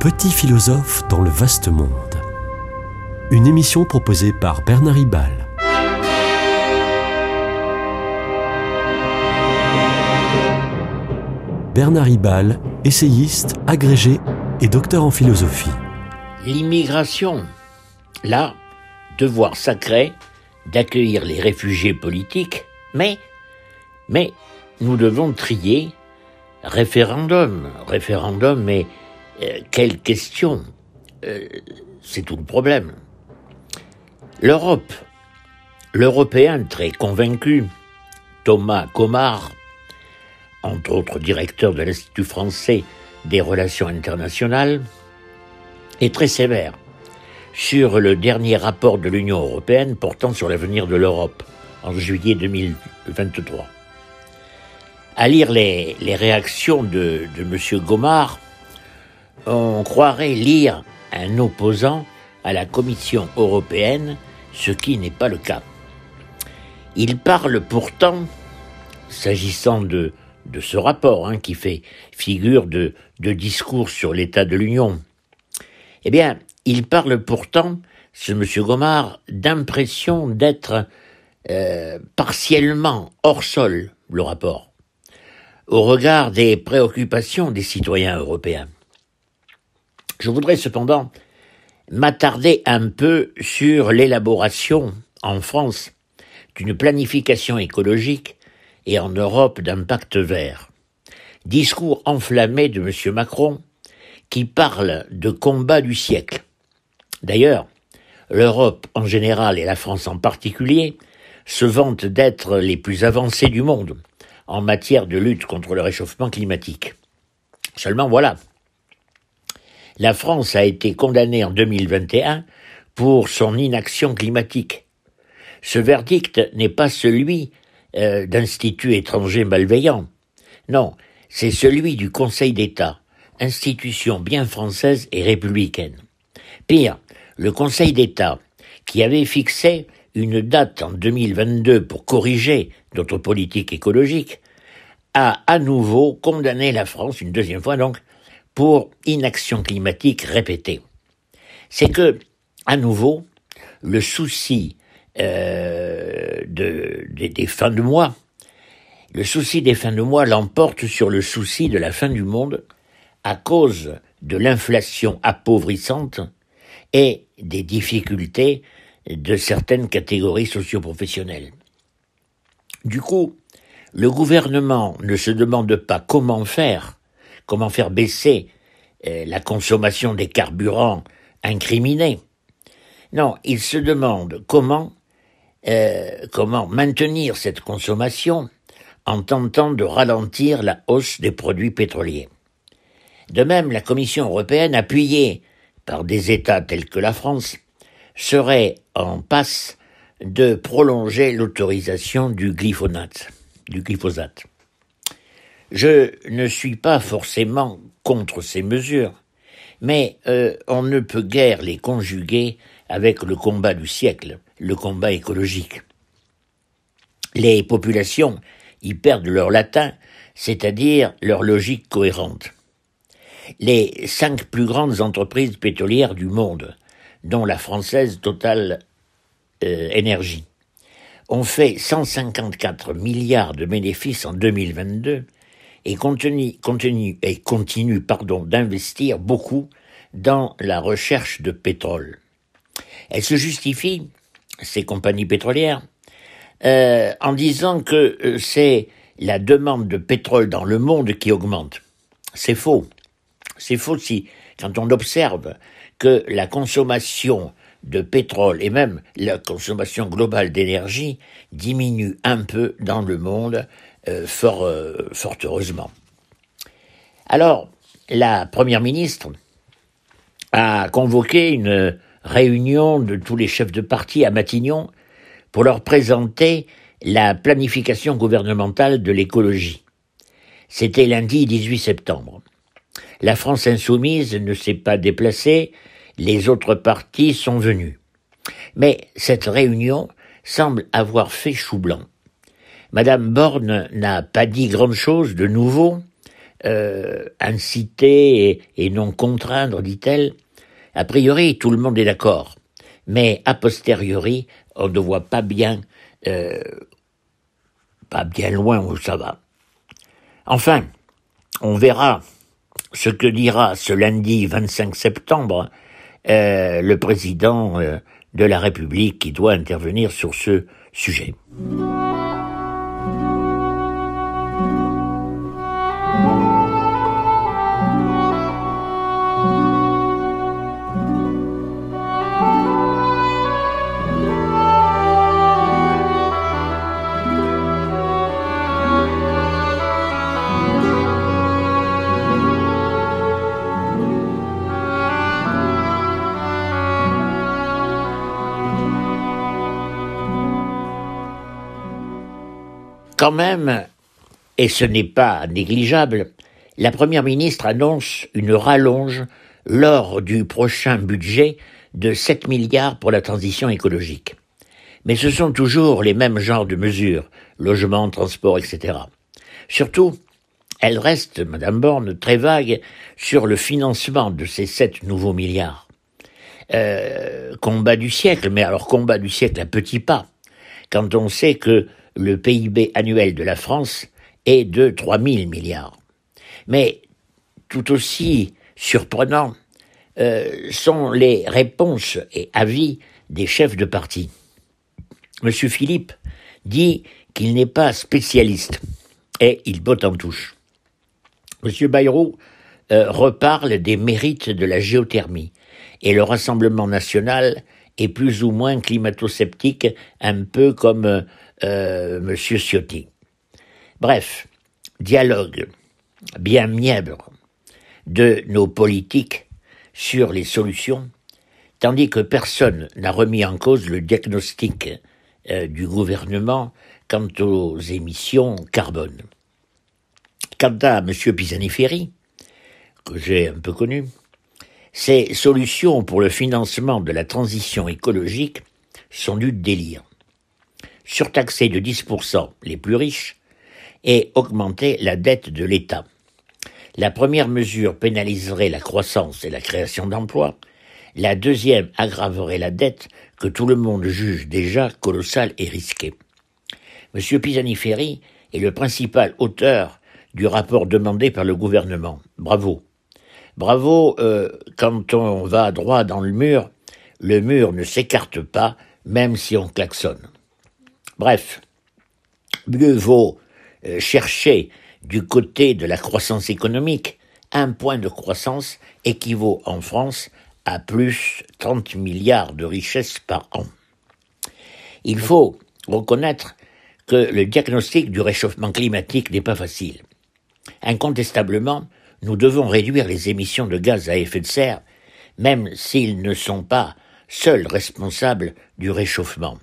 Petit philosophe dans le vaste monde. Une émission proposée par Bernard Ribal. Bernard Ribal, essayiste, agrégé et docteur en philosophie. L'immigration, là, devoir sacré d'accueillir les réfugiés politiques, mais, mais nous devons trier référendum, référendum, mais euh, quelle question euh, C'est tout le problème. L'Europe, l'Européen très convaincu, Thomas Comard, entre autres directeur de l'Institut français des relations internationales, est très sévère sur le dernier rapport de l'Union européenne portant sur l'avenir de l'Europe en juillet 2023. À lire les, réactions de M. Gomard, on croirait lire un opposant à la Commission européenne, ce qui n'est pas le cas. Il parle pourtant, s'agissant de, ce rapport hein, qui fait figure de, de discours sur l'état de l'Union, eh bien, il parle pourtant, ce monsieur Gomard, d'impression d'être euh, partiellement hors sol, le rapport, au regard des préoccupations des citoyens européens. Je voudrais cependant m'attarder un peu sur l'élaboration en France d'une planification écologique et en Europe d'un pacte vert. Discours enflammé de M. Macron qui parle de combat du siècle. D'ailleurs, l'Europe en général et la France en particulier se vantent d'être les plus avancés du monde en matière de lutte contre le réchauffement climatique. Seulement voilà, la France a été condamnée en 2021 pour son inaction climatique. Ce verdict n'est pas celui euh, d'instituts étrangers malveillants. Non, c'est celui du Conseil d'État, institution bien française et républicaine. Pire, le Conseil d'État, qui avait fixé une date en 2022 pour corriger notre politique écologique, a à nouveau condamné la France, une deuxième fois donc, pour inaction climatique répétée. C'est que, à nouveau, le souci euh, de, des fins de mois, le souci des fins de mois l'emporte sur le souci de la fin du monde à cause de l'inflation appauvrissante et des difficultés de certaines catégories socioprofessionnelles. Du coup, le gouvernement ne se demande pas comment faire comment faire baisser euh, la consommation des carburants incriminés. Non, il se demande comment, euh, comment maintenir cette consommation en tentant de ralentir la hausse des produits pétroliers. De même, la Commission européenne, appuyée par des États tels que la France, serait en passe de prolonger l'autorisation du glyphosate. Du glyphosate. Je ne suis pas forcément contre ces mesures, mais euh, on ne peut guère les conjuguer avec le combat du siècle, le combat écologique. Les populations y perdent leur latin, c'est-à-dire leur logique cohérente. Les cinq plus grandes entreprises pétrolières du monde, dont la française Total euh, Énergie, ont fait 154 milliards de bénéfices en 2022 et continue, pardon, d'investir beaucoup dans la recherche de pétrole. Elle se justifie, ces compagnies pétrolières, euh, en disant que euh, c'est la demande de pétrole dans le monde qui augmente. C'est faux. C'est faux si, quand on observe que la consommation de pétrole et même la consommation globale d'énergie diminue un peu dans le monde euh, fort, euh, fort heureusement. Alors, la Première ministre a convoqué une réunion de tous les chefs de parti à Matignon pour leur présenter la planification gouvernementale de l'écologie. C'était lundi 18 septembre. La France insoumise ne s'est pas déplacée, les autres partis sont venus. Mais cette réunion semble avoir fait chou blanc. Madame Borne n'a pas dit grand-chose de nouveau. Euh, inciter et, non contraindre, dit-elle. A priori, tout le monde est d'accord, mais a posteriori, on ne voit pas bien, euh, pas bien loin où ça va. Enfin, on verra ce que dira ce lundi 25 septembre euh, le président de la République qui doit intervenir sur ce sujet. Quand même, et ce n'est pas négligeable, la Première ministre annonce une rallonge lors du prochain budget de 7 milliards pour la transition écologique. Mais ce sont toujours les mêmes genres de mesures, logement, transport, etc. Surtout, elle reste, Madame Borne, très vague sur le financement de ces 7 nouveaux milliards. Euh, combat du siècle, mais alors combat du siècle à petits pas, quand on sait que le PIB annuel de la France est de 3 000 milliards. Mais tout aussi surprenant euh, sont les réponses et avis des chefs de parti. Monsieur Philippe dit qu'il n'est pas spécialiste et il botte en touche. Monsieur Bayrou euh, reparle des mérites de la géothermie et le Rassemblement national est plus ou moins climato-sceptique, un peu comme euh, Monsieur Ciotti. Bref, dialogue bien mièvre de nos politiques sur les solutions, tandis que personne n'a remis en cause le diagnostic euh, du gouvernement quant aux émissions carbone. Quant à M. Pisani-Ferry, que j'ai un peu connu, ces solutions pour le financement de la transition écologique sont du délire surtaxer de 10% les plus riches et augmenter la dette de l'État. La première mesure pénaliserait la croissance et la création d'emplois, la deuxième aggraverait la dette que tout le monde juge déjà colossale et risquée. M. Pisani-Ferry est le principal auteur du rapport demandé par le gouvernement. Bravo. Bravo, euh, quand on va droit dans le mur, le mur ne s'écarte pas, même si on klaxonne. Bref, mieux vaut chercher du côté de la croissance économique. Un point de croissance équivaut en France à plus 30 milliards de richesses par an. Il faut reconnaître que le diagnostic du réchauffement climatique n'est pas facile. Incontestablement, nous devons réduire les émissions de gaz à effet de serre, même s'ils ne sont pas seuls responsables du réchauffement.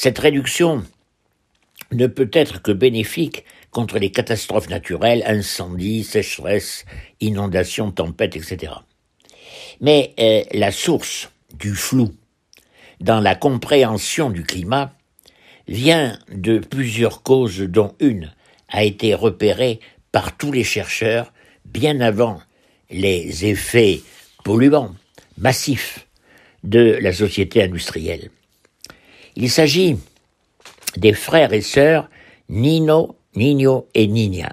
Cette réduction ne peut être que bénéfique contre les catastrophes naturelles, incendies, sécheresses, inondations, tempêtes, etc. Mais euh, la source du flou dans la compréhension du climat vient de plusieurs causes dont une a été repérée par tous les chercheurs bien avant les effets polluants massifs de la société industrielle. Il s'agit des frères et sœurs Nino, Nino et Nina.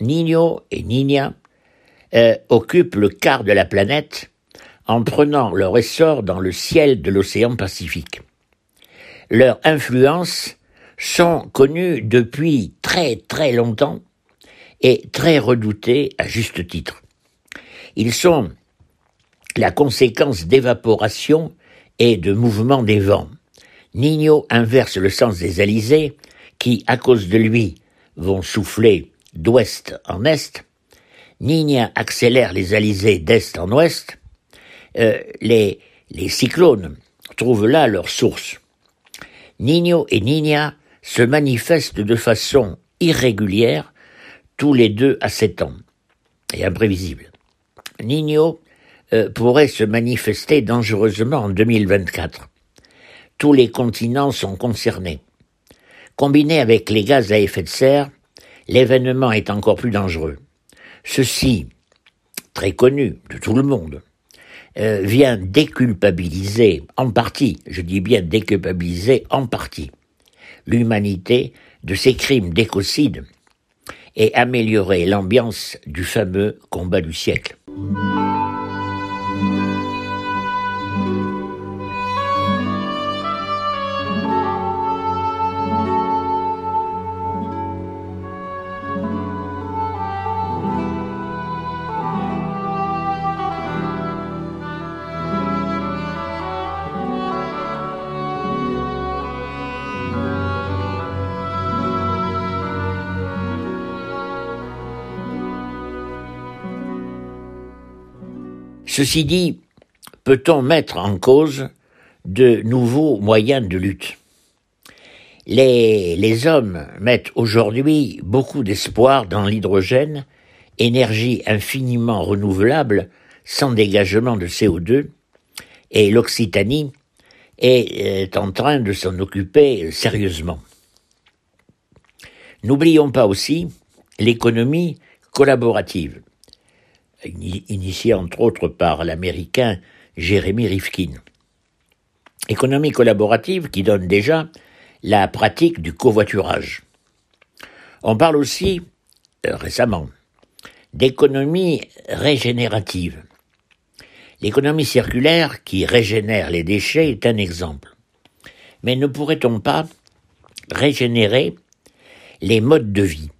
Nino et Nina euh, occupent le quart de la planète en prenant leur essor dans le ciel de l'océan Pacifique. Leurs influences sont connues depuis très très longtemps et très redoutées à juste titre. Ils sont la conséquence d'évaporation et de mouvement des vents. Nino inverse le sens des alizés, qui, à cause de lui, vont souffler d'ouest en est. Nina accélère les alizés d'est en ouest. Euh, les, cyclones trouvent là leur source. Nino et Nina se manifestent de façon irrégulière, tous les deux à sept ans, et imprévisible. Nino euh, pourrait se manifester dangereusement en 2024 tous les continents sont concernés. Combiné avec les gaz à effet de serre, l'événement est encore plus dangereux. Ceci, très connu de tout le monde, euh, vient déculpabiliser en partie, je dis bien déculpabiliser en partie, l'humanité de ces crimes d'écocide et améliorer l'ambiance du fameux combat du siècle. Ceci dit, peut-on mettre en cause de nouveaux moyens de lutte? Les, hommes mettent aujourd'hui beaucoup d'espoir dans l'hydrogène, énergie infiniment renouvelable, sans dégagement de CO2, et l'Occitanie est en train de s'en occuper sérieusement. N'oublions pas aussi l'économie collaborative initié entre autres par l'américain Jérémy Rifkin. Économie collaborative qui donne déjà la pratique du covoiturage. On parle aussi, euh, récemment, d'économie régénérative. L'économie circulaire qui régénère les déchets est un exemple. Mais ne pourrait-on pas régénérer les modes de vie?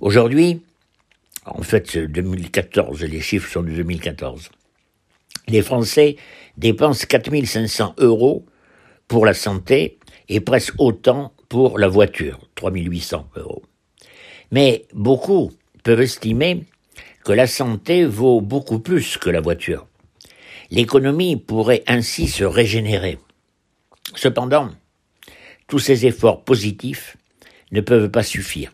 Aujourd'hui, en fait, 2014, les chiffres sont de 2014. Les Français dépensent 4500 euros pour la santé et presque autant pour la voiture, 3800 euros. Mais beaucoup peuvent estimer que la santé vaut beaucoup plus que la voiture. L'économie pourrait ainsi se régénérer. Cependant, tous ces efforts positifs ne peuvent pas suffire.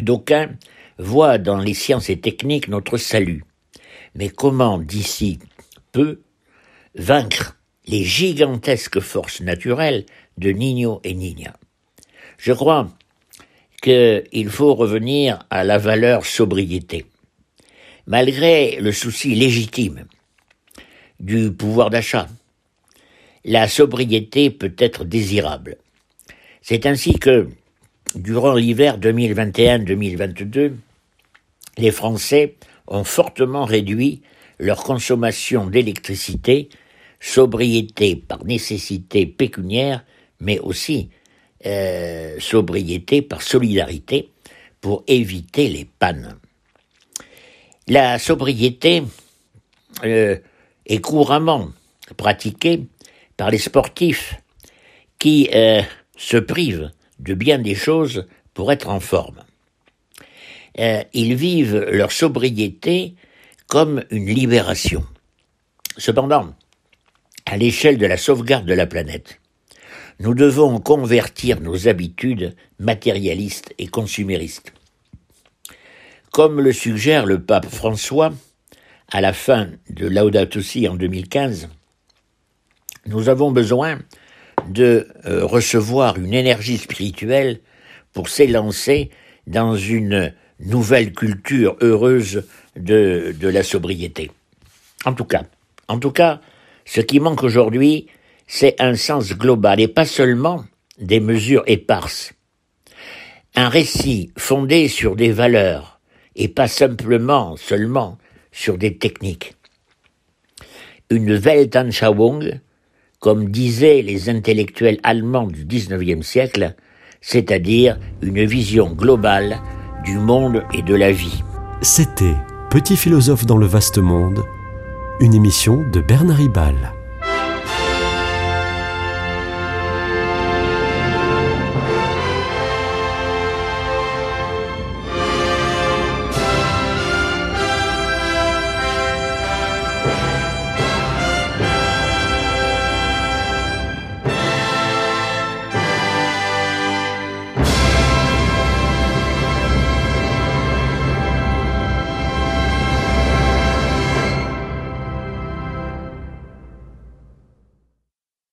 D'aucuns voit dans les sciences et techniques notre salut. Mais comment, d'ici peu, vaincre les gigantesques forces naturelles de Nino et Nina? Je crois qu'il faut revenir à la valeur sobriété. Malgré le souci légitime du pouvoir d'achat, la sobriété peut être désirable. C'est ainsi que, durant l'hiver 2021-2022, les Français ont fortement réduit leur consommation d'électricité, sobriété par nécessité pécuniaire, mais aussi euh, sobriété par solidarité pour éviter les pannes. La sobriété euh, est couramment pratiquée par les sportifs qui euh, se privent de bien des choses pour être en forme. Euh, ils vivent leur sobriété comme une libération. Cependant, à l'échelle de la sauvegarde de la planète, nous devons convertir nos habitudes matérialistes et consuméristes. Comme le suggère le pape François à la fin de Laudato Si en 2015, nous avons besoin de euh, recevoir une énergie spirituelle pour s'élancer dans une nouvelle culture heureuse de, de la sobriété. En tout cas, en tout cas, ce qui manque aujourd'hui, c'est un sens global et pas seulement des mesures éparses. Un récit fondé sur des valeurs et pas simplement, seulement sur des techniques. Une Weltanschauung, comme disaient les intellectuels allemands du XIXe siècle, c'est-à-dire une vision globale du monde et de la vie. C'était Petit philosophe dans le vaste monde, une émission de Bernard Ribal.